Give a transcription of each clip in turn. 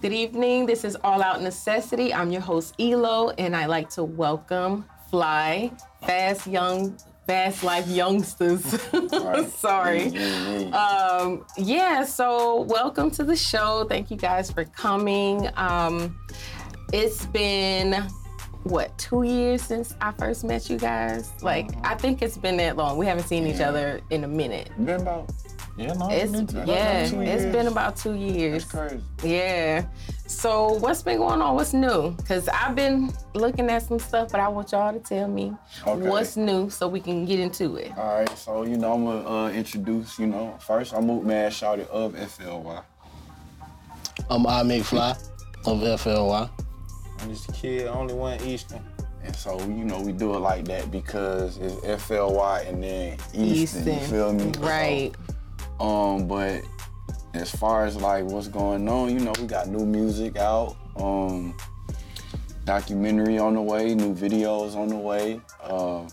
Good evening. This is All Out Necessity. I'm your host, Elo, and I like to welcome Fly, Fast Young, Fast Life Youngsters. Sorry. Um, yeah, so welcome to the show. Thank you guys for coming. Um, it's been what two years since I first met you guys. Like I think it's been that long. We haven't seen each other in a minute. Been about yeah, no, It's been about yeah, two it's years. been about two years. That's crazy. Yeah. So what's been going on? What's new? Cause I've been looking at some stuff, but I want y'all to tell me Okay. what's new so we can get into it. All right, so you know I'm gonna uh, introduce. You know, first I'm Moot Man Shouted of FLY. I'm I McFly of FLY. I'm just a kid, only one Eastern. And so, you know, we do it like that because it's FLY and then Easton, you Easton. feel me? Right. So, um, but as far as like what's going on, you know, we got new music out, um, documentary on the way, new videos on the way. Uh,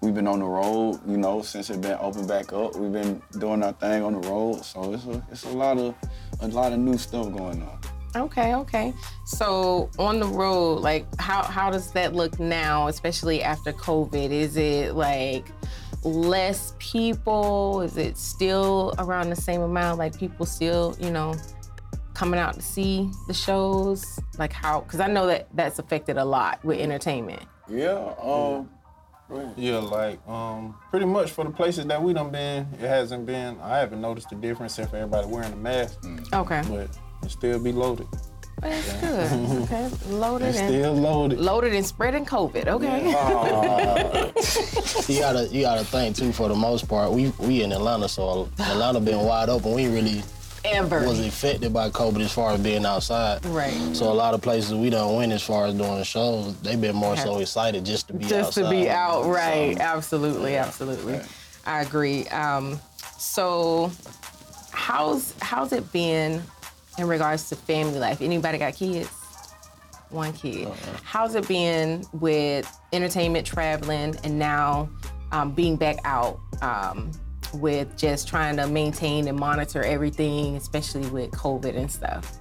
we've been on the road, you know, since it been open back up. We've been doing our thing on the road, so it's a it's a lot of a lot of new stuff going on. Okay, okay. So on the road, like how how does that look now, especially after COVID? Is it like less people? Is it still around the same amount? Like people still, you know, coming out to see the shows? Like how? Because I know that that's affected a lot with entertainment. Yeah, um. Yeah, like um, pretty much for the places that we done been, it hasn't been. I haven't noticed the difference if everybody wearing a mask, Okay, but it still be loaded. that's good. Okay, loaded It's and still loaded. loaded and spreading COVID. Okay. You gotta you gotta think too. For the most part, we we in Atlanta, so Atlanta been wide open. We really Ever. was affected by COVID as far as being outside. Right. So a lot of places we don't win as far as doing shows. They've been more so excited just to be just outside. to be out right So, absolutely absolutely i agree um, so how's how's it been in regards to family life. Anybody got kids? One kid. How's it been with entertainment traveling and now um, being back out um, with just trying to maintain and monitor everything especially with covid and stuff?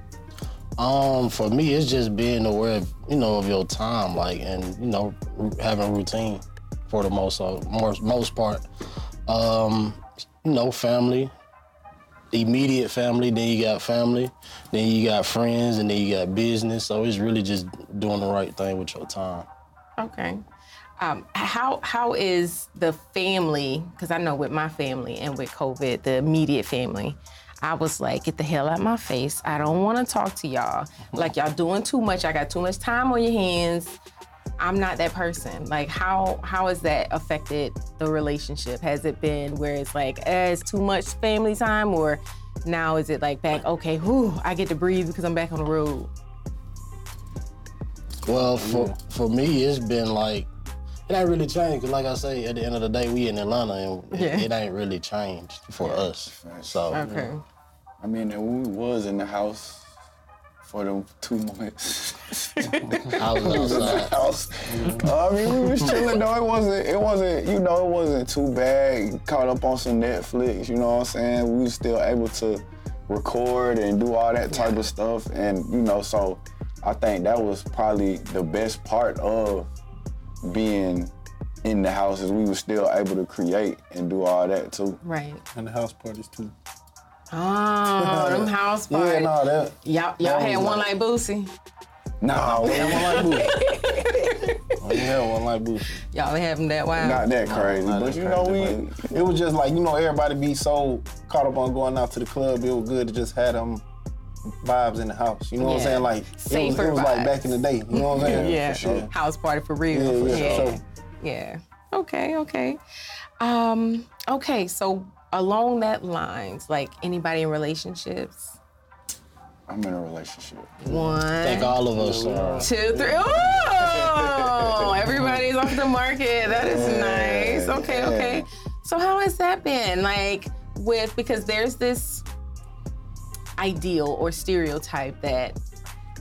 Um, for me, it's just being aware, of, you know, of your time, like, and you know, having routine for the most, uh, most, most part. Um, you know, family, immediate family. Then you got family. Then you got friends, and then you got business. So it's really just doing the right thing with your time. Okay. Um, how how is the family? Because I know with my family and with COVID, the immediate family, I was like, get the hell out of my face. I don't want to talk to y'all. Like y'all doing too much. I got too much time on your hands. I'm not that person. Like how how has that affected the relationship? Has it been where it's like, eh, it's too much family time, or now is it like back? Okay, whew, I get to breathe because I'm back on the road. Well, for for me, it's been like it ain't really changed. 'cause like I say, at the end of the day, we in Atlanta, and it, Yeah. it ain't really changed for us. So Okay. I mean, and we was in the house for them two months. I was outside. house. I mean, we was chilling though. It wasn't. It wasn't. You know, it wasn't too bad. Caught up on some Netflix. You know what I'm saying? We was still able to record and do all that type of stuff. And you know, so I think that was probably the best part of being in the house is we were still able to create and do all that too. Right. And the house parties too. Oh, them house parties. Yeah, parties. no, that. Y'all, y'all That had was one like- like Boosie. Nah, we had One like Boosie. Oh, had one like Boosie. Y'all have them that wild. not that crazy, not but that you know crazy, we. It was just like, you know, everybody be so caught up on going out to the club. It was good to just have them vibes in the house. You know what I'm saying? Like, it was, it was like back in the day. You know what I'm saying? yeah, for sure. house party for real. Yeah, yeah, yeah. for sure. Yeah. Okay, okay. Um, okay, so along that lines, like anybody in relationships? I'm in a relationship. One, I think all of us are. two, three. Oh, everybody's off the market. That is nice. Okay, okay. So how has that been? Like with because there's this ideal or stereotype that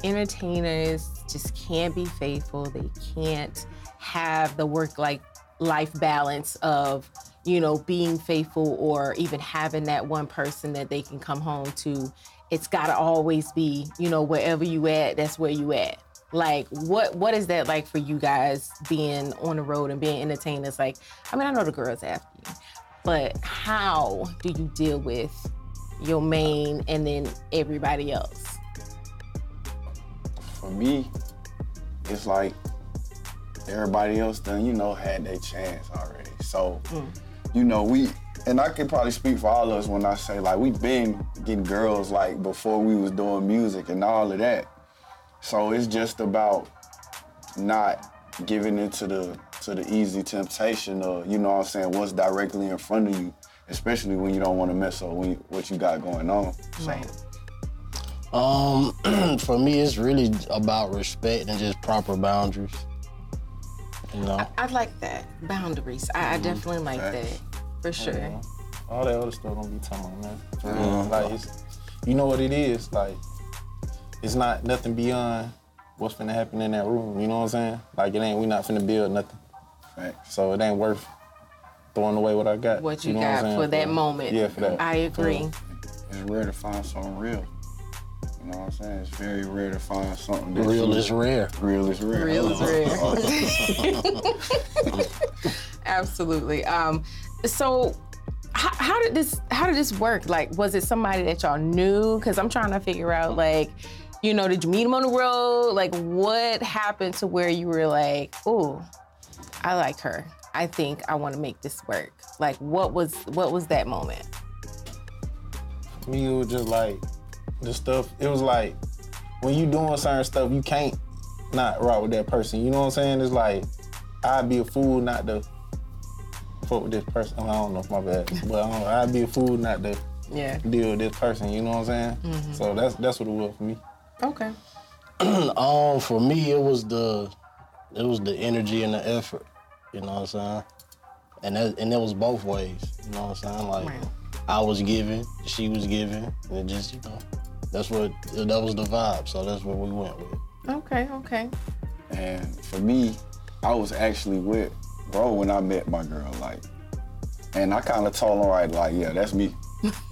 entertainers just can't be faithful. They can't have the work like life balance of you know being faithful or even having that one person that they can come home to it's gotta always be, you know, wherever you at, that's where you at. Like, what what is that like for you guys being on the road and being entertainers? Like, I mean, I know the girls after you, but how do you deal with your main and then everybody else? For me, it's like everybody else done, you know, had their chance already. So, you know, we and I can probably speak for all of us when I say like we've been getting girls like before we was doing music and all of that. So it's just about not giving into the to the easy temptation of, you know what I'm saying, what's directly in front of you, especially when you don't want to mess up when, what you got going on. So, Right. Um, for me, it's really about respect and just proper boundaries. You know, I like that boundaries. I, I mm-hmm. definitely like Facts. that for sure. All that other stuff don't be talking man. For real. Like, mm-hmm. it's, you know what it is. Like, it's not nothing beyond what's finna happen in that room. You know what I'm saying? Like, it ain't. We not finna build nothing. facts. So it ain't worth throwing away what I got. What you, know got I'm saying? for that moment. Yeah, for that. I agree. It's rare to find something real. You know what I'm saying? It's very rare to find something that's real is rare. real is rare. Real is rare. Absolutely. Um, so how, how did this how did this work? Like, was it somebody that y'all knew? Because I'm trying to figure out, like, you know, did you meet him on the road? Like, what happened to where you were like, oh, I like her. I think I want to make this work. Like, what was what was that moment? me, it was just like the stuff. It was like when you doing certain stuff, you can't not rock with that person. You know what I'm saying? It's like I'd be a fool not to fuck with this person. I don't know if my bad, but I don't, I'd be a fool not to Yeah. deal with this person. You know what I'm saying? So that's that's what it was for me. Okay. Um, for me, it was the, it was the energy and the effort. You know what I'm saying? And that, and it was both ways. You know what I'm saying? Like. I was giving, she was giving, and it just, you know, that's what that was the vibe. So that's what we went with. Okay. Okay. And for me, I was actually with bro when I met my girl, like, and I kind of told her right, like, yeah, that's me.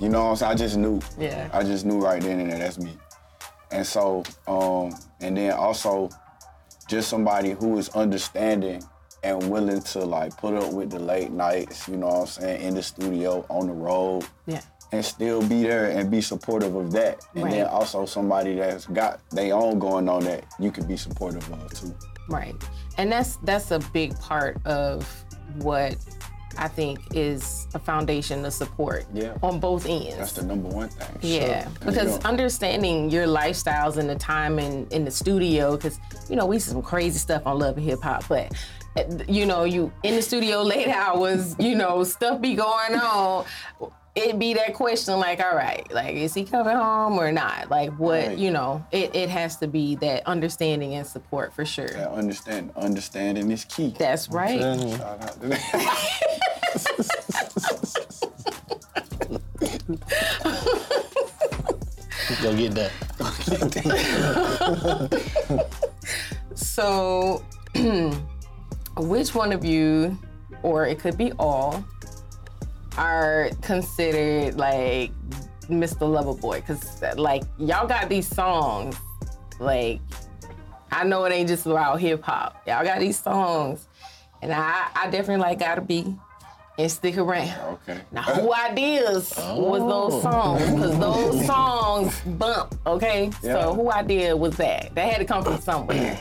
You know what I'm saying? I just knew. Yeah. I just knew right then and there that's me. And so, um, and then also, just somebody who is understanding and willing to like put up with the late nights. You know what I'm saying? In the studio, on the road. Yeah. And still be there and be supportive of that. And then also somebody that's got their own going on that you can be supportive of too. Right. And that's that's a big part of what I think is a foundation of support Yeah. on both ends. That's the number one thing. yeah, Sure. because You know, understanding your lifestyles and the time in, in the studio, because you know we see some crazy stuff on Love and Hip Hop, but uh, you know you in the studio late hours, you know stuff be going on. It be that question like, all right, like is he coming home or not? Like what Right. you know, it, it has to be that understanding and support for sure. yeah, understand understanding is key. That's right. Shout out to that. Go get that. So, which one of you, or it could be all, are considered like Mr. Loverboy? Because, like, y'all got these songs. Like, I know it ain't just about hip hop. Y'all got these songs. And I, I definitely like Gotta Be and Stick Around. Oh, okay. Now, who ideas was those oh. songs? Because those songs bump, okay? Yeah. So, who idea was that? That had to come from somewhere.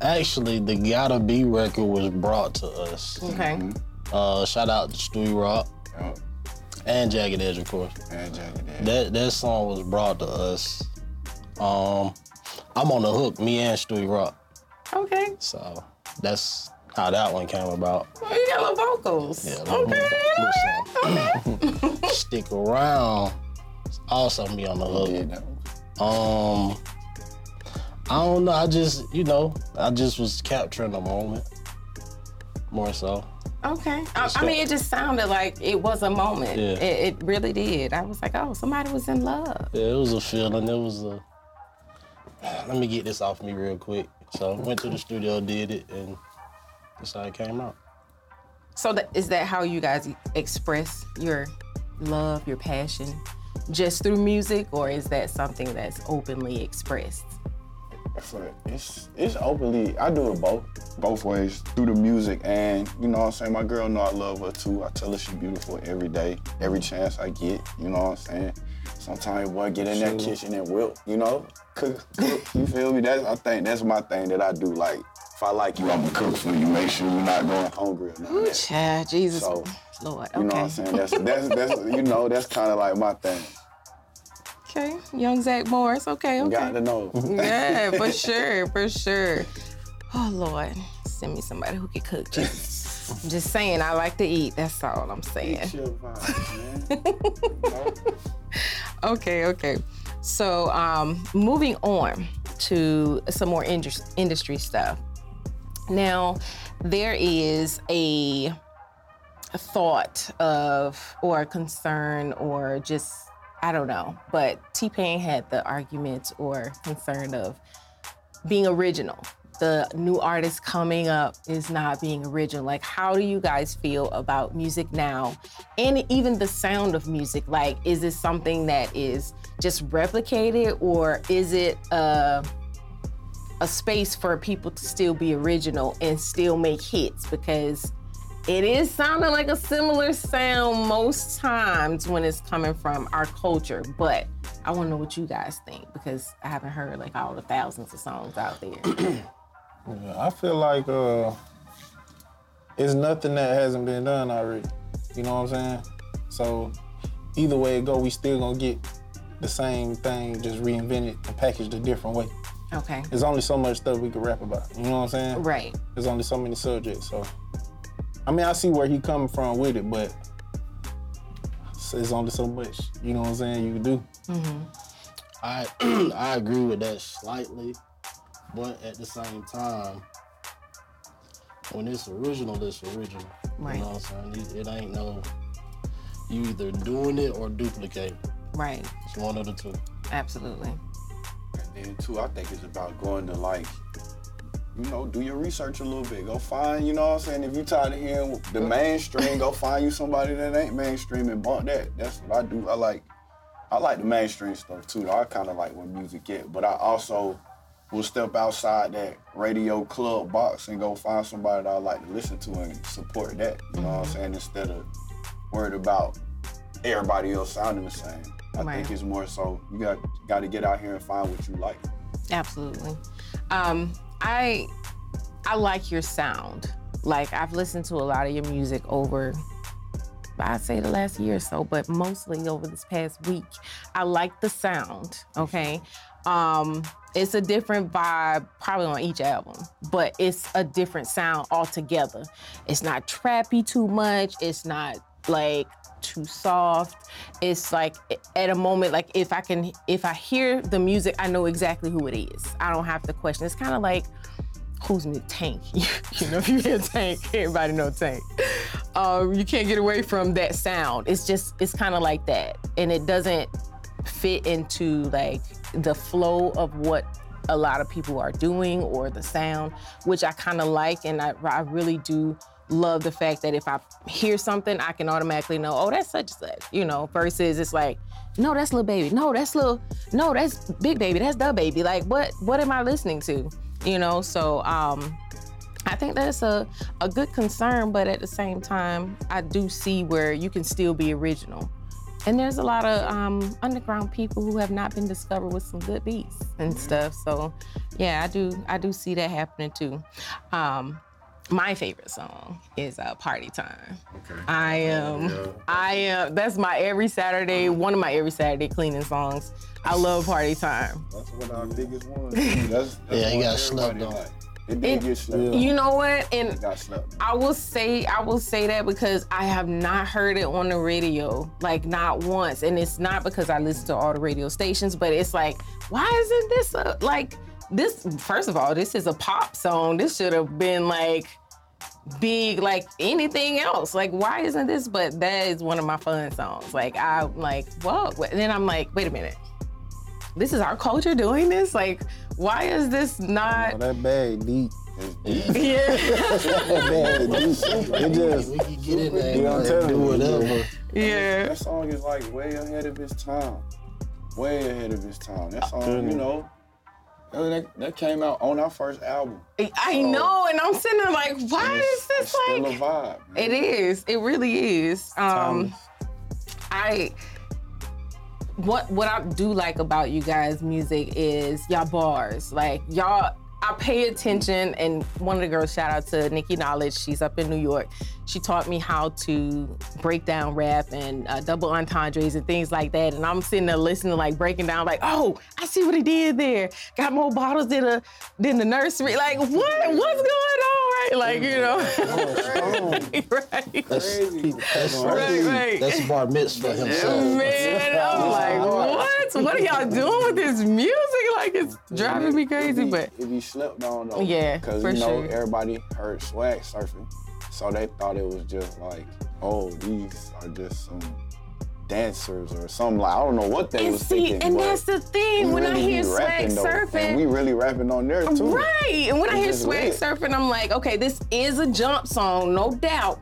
Actually, the Gotta Be record was brought to us. Okay. Mm-hmm. Uh, shout out to Stuey Rock Yo, and Jagged Edge, of course. man, Jagged Edge. That that song was brought to us. Um, I'm on the hook, me and Stuey Rock. Okay. So that's how that one came about. Well, you got little vocals. Yeah, little- okay. little song. Stick around. It's Also me on the hook. Did that one. Um, I don't know. I just, you know, I just was capturing the moment more so. Okay. I, I mean, it just sounded like it was a moment. Yeah. It, it really did. I was like, oh, somebody was in love. Yeah, it was a feeling. It was a. Let me get this off me real quick. So went to the studio, did it, and that's how it came out. So that, is that how you guys express your love, your passion, just through music, or is that something that's openly expressed? For- It's it's openly. I do it both both ways through the music and you know what I'm saying. My girl know I love her too. I tell her she's beautiful every day, every chance I get. You know what I'm saying. Sometimes boy get in that kitchen and whip. You know, cook, cook. You feel me? That's I think that's my thing that I do. Like if I like you, I'ma cook for you. Make sure you're not going hungry or nothing. Ooh, child, Jesus, So, Lord. You know what I'm saying? That's that's that's you know that's kind of like my thing. Okay, young Zach Morris. Okay, okay. got to know. Yeah, for sure, for sure. Oh Lord, send me somebody who can cook. Jesus. I'm just saying, I like to eat. That's all I'm saying. Man. Okay, okay. So, um, moving on to some more indus- industry stuff. Now, there is a, a thought of, or a concern, or just, I don't know, but T Pain had the argument or concern of being original. The new artist coming up is not being original. Like, how do you guys feel about music now and even the sound of music? Like, is it something that is just replicated or is it a, a space for people to still be original and still make hits? Because it is sounding like a similar sound most times when it's coming from our culture, but I want to know what you guys think because I haven't heard like all the thousands of songs out there. Yeah, I feel like uh, it's nothing that hasn't been done already. You know what I'm saying? So either way it go, we still gonna get the same thing, just reinvented and packaged a different way. okay. There's only so much stuff we could rap about. You know what I'm saying? Right. There's only so many subjects. So I mean, I see where he coming from with it, but it's only so much. You know what I'm saying? You can do. Mm-hmm. I I agree with that slightly, but at the same time, when it's original, it's original. Right. You know what I'm saying? It, it ain't no you either doing it or duplicating. Right. It's one of the two. Absolutely. And then too, I think it's about going to like, you know, do your research a little bit. Go find, you know what I'm saying? If you tired of hearing the mainstream, go find you somebody that ain't mainstream and bump that. That's what I do. I like I like the mainstream stuff too. I kinda like what music get. But I also will step outside that radio club box and go find somebody that I like to listen to and support that. You know what I'm saying? Instead of worried about everybody else sounding the same. I Right. think it's more so you got got to get out here and find what you like. Absolutely. Um, I I like your sound. Like I've listened to a lot of your music over I'd say the last year or so, but mostly over this past week. I like the sound, okay? Um, it's a different vibe probably on each album, but it's a different sound altogether. It's not trappy too much, it's not like too soft. It's like at a moment, like if I can, if I hear the music, I know exactly who it is. I don't have to question. It's kind of like who's in Tank. you know, if you hear Tank, everybody know Tank. Um, you can't get away from that sound. It's just, it's kind of like that, and it doesn't fit into like the flow of what a lot of people are doing or the sound, which I kind of like, and I, I really do love the fact that if I hear something, I can automatically know, oh, that's such and such, you know, versus it's like, no, that's Lil Baby. No, that's little, no, that's big baby. That's DaBaby. Like, what, what am I listening to? You know, so um, I think that's a, a good concern, but at the same time, I do see where you can still be original. And there's a lot of um, underground people who have not been discovered with some good beats and stuff. So, yeah, I do I do see that happening too. Um, my favorite song is uh, "Party Time." Okay. I um, am I am that's my every Saturday uh-huh. one of my every Saturday cleaning songs. I love "Party Time." That's one of our biggest ones. That's, that's Yeah, he one got slept on. like. It did It- get slept on. You know what? And It got slept on. I will say I will say that because I have not heard it on the radio, like not once. And it's not because I listen to all the radio stations, but it's like, why isn't this a, like this? First of all, this is a pop song. This should have been like big, like anything else. Like, why isn't this? But that is one of my fun songs. Like, I'm like, whoa. And then I'm like, wait a minute. This is our culture doing this? Like, why is this Oh, not? that bag deep. Yeah. That bag deep. It just we can get in there You know what I'm and do whatever. Yeah. That song is like way ahead of its time. Way ahead of its time. That song, you know, that, that came out on our first album. I know, and I'm sitting there like, why is this it's still like? a vibe. man. It is. It really is. Um, I what what I do like about you guys' music is y'all bars. Like y'all I pay attention and one of the girls, shout out to Nikki Knowledge, she's up in New York. She taught me how to break down rap and uh, double entendres and things like that. And I'm sitting there listening, like breaking down, like, oh, I see what he did there. Got more bottles than a than the nursery. Like, what? What's going on? Right? Like, you know. right. That's, that's, Right, right. that's bar mitzvah himself. Man, I'm like, what? What are y'all doing with this music? Like, it's driving me crazy, If you- but if you slept on though, Yeah, because you know sure. everybody heard swag surfing, so they thought it was just like, oh, these are just some dancers or something like I don't know what they and was see, thinking. and that's the thing. When I hear swag though, surfing, we really rapping on there too. Right. And when I hear swag lit. surfing, I'm like, okay, this is a jump song, no doubt.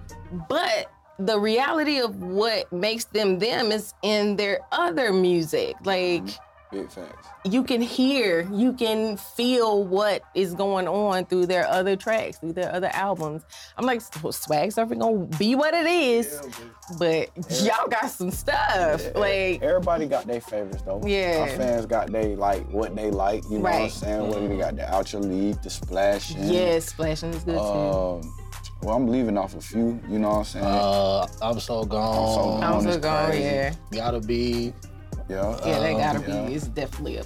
But the reality of what makes them them is in their other music. Like mm-hmm. Big facts. you can hear, you can feel what is going on through their other tracks, through their other albums. I'm like, swag surfing gonna be what it is, but y'all got some stuff. Like Everybody got their favorites though. Yeah. Our fans got they like what they like. You know what I'm Right. saying? Whether they got the out your league, the splashing. yes, splashing is good too. Um, Um, well, I'm leaving off a few. You know what I'm saying? Uh, I'm so gone. I'm on so is gone, crazy. yeah. Gotta be. yeah. Yeah, they um, gotta yeah. be. It's definitely a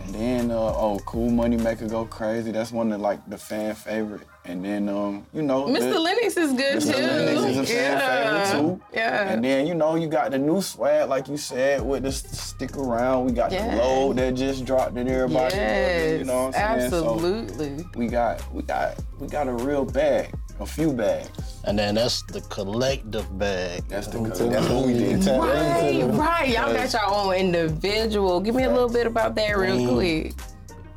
And then, uh, oh, Cool Money Maker Go Crazy. That's one of like the fan favorite. And then, um, you know, Mr. the- Lennox is good Mr. too. Lennox is a fan yeah. favorite too. Yeah. And then, you know, you got the new swag, like you said, with the stick around. We got Yes. the load that just dropped that everybody. yes, You know what I'm saying? So absolutely. we got, we got, we got a real bag, a few bags. And then that's the collective bag. That's the, that's what we did. Tap right, into the- right. Y'all got your own individual. Give me a little bit about that real Mm. quick.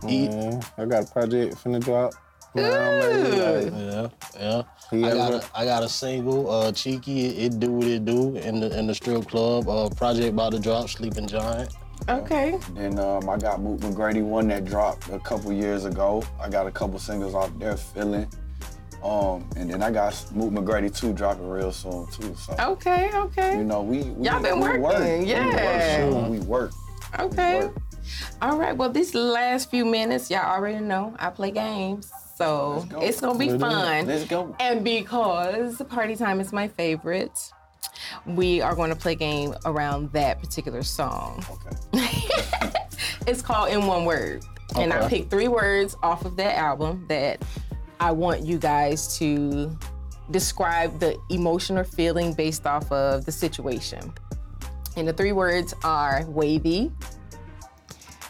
Man, I got a project finna drop. around May, Yeah, yeah. I got ever- a, I got a single, uh, cheeky. It do what it do in the in the strip club. Uh, project about to drop, Sleeping Giant. Okay. Then um, I got Moot McGrady one that dropped a couple years ago. I got a couple singles off there, feeling. Um, and then I got Moot McGrady too dropping real soon too. So Okay. Okay. you know we, we Y'all been we working, work. We yeah. work, we work. Okay. work. All right. Well, these last few minutes, y'all already know I play games, so go. it's gonna be Let's fun. Let's go. And because party time is my favorite, we are going to play a game around that particular song. Okay. It's called In One Word. And I picked three words off of that album that I want you guys to describe the emotion or feeling based off of the situation. And the three words are wavy,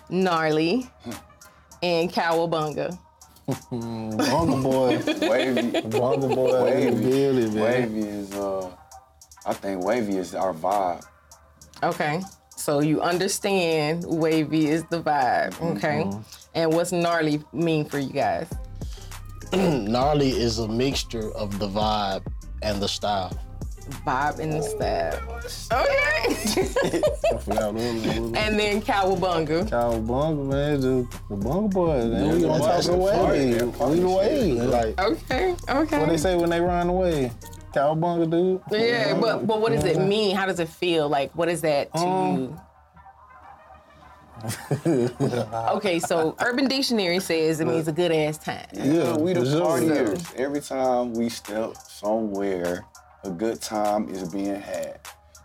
gnarly, and cowabunga. Bongo boy, Wavy. bongo boy, Wavy. Billy, man. Wavy is uh, I think wavy is our vibe. Okay. So you understand wavy is the vibe. Okay. And what's gnarly mean for you guys? Gnarly is a mixture of the vibe and the style. Vibe and the style. Okay. I forgot what it was. and then cowabunga. Cowabunga, man, just the bongo boys, man. Yeah, we the on top of the party, wave. yeah, We party the shit, wave. Like Okay. Okay. what they say when they run away. Cowabunga, dude. Yeah, but but what does it mean? How does it feel? Like what is that to Um, you? okay, so Urban Dictionary says it means a good ass time. Yeah, we the for sure. partiers. Every time we step somewhere, a good time is being had.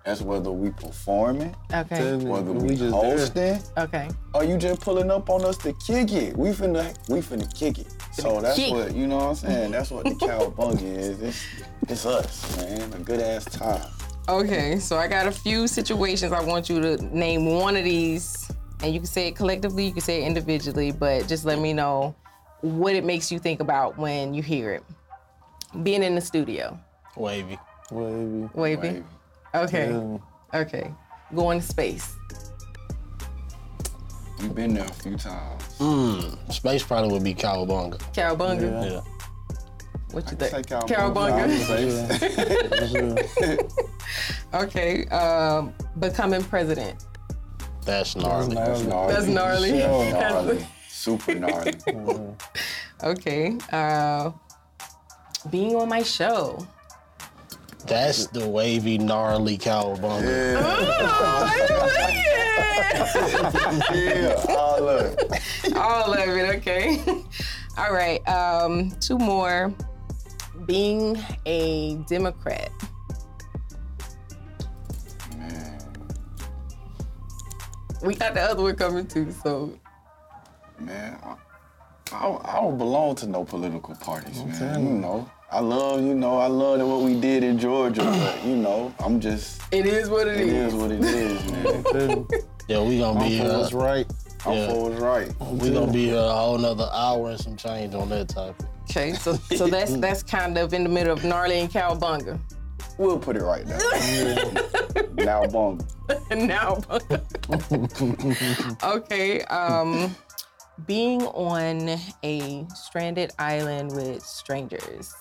That's whether we performing, Okay. whether We we, just hosting, Okay. or you just pulling up on us to kick it. We finna, we finna kick it. So that's kick what you know what I'm saying. That's what the cowabunga is. It's, it's us, man. A good ass time. Okay, so I got a few situations I want you to name one of these, and you can say it collectively, you can say it individually, but just let me know what it makes you think about when you hear it. Being in the studio. Wavy. Wavy. Wavy. Wavy. Okay. Yeah. Okay. Going to space. We've been there a few times. Mm, space probably would be cowabunga. Cowabunga. Yeah. What you Say think? cowabunga. Cowabunga. Yeah, for sure. Okay. Um, becoming president. That's gnarly. That's gnarly. That's gnarly. gnarly. Super gnarly. Okay. Uh, being on my show. That's the wavy, gnarly cowabunga. yeah, all of it. All of it. Okay. All right. Um, two more. Being a Democrat. We got the other one coming too. So man, I, I, don't- I don't belong to no political parties, man. telling You you. know, I love, you know, I love what we did in Georgia, but you know, I'm just, it is what it is. It is what it is, man. Yeah, we gonna I'm be here. what's right. I'm Yeah. for what's right. We gonna be here a whole nother hour and some change on that topic. Okay. So so that's that's kind of in the middle of gnarly and cowabunga. We'll put it right there. now, bung. now now okay um being on a stranded island with strangers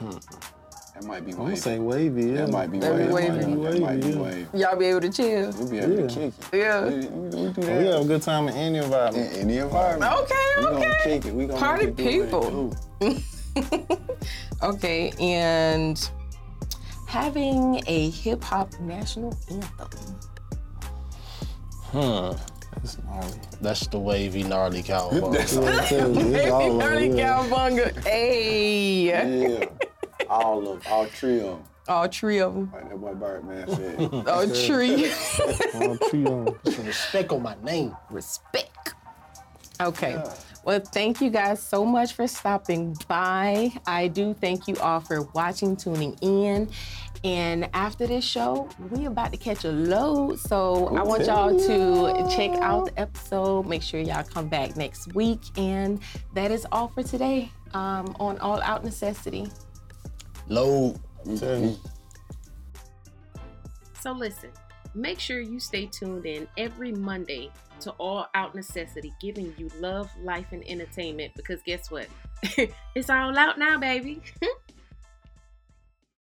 That might be I'm gonna wavy. Yeah. That might be That'd be wavy. wavy. That might be Yeah. wavy. y'all be able to chill We'll be able Yeah. to kick it. Yeah. We, we, we do We have a good time in any environment. in any environment. Okay, We gonna okay. kick it. We gonna Party make it do what it people. do. okay and having a hip-hop national anthem Hmm. That's gnarly. That's the wavy, gnarly cowabunga. That's- Yeah, I tell you, it's all Gnarly yeah. cowabunga hey yeah. All of them. all three of them. all three of them Like that boy Birdman said. all three All three of 'em. Some respect on my name. respect. Okay. Well, thank you guys so much for stopping by. I do thank you all for watching, tuning in. And after this show, we are about to catch a load. So I want y'all to check out the episode. Make sure y'all come back next week. And that is all for today um, on All Out Necessity. Load. Tell you. So listen, make sure you stay tuned in every Monday to All Out Necessity, giving you love, life, and entertainment. Because guess what? it's all out now, baby.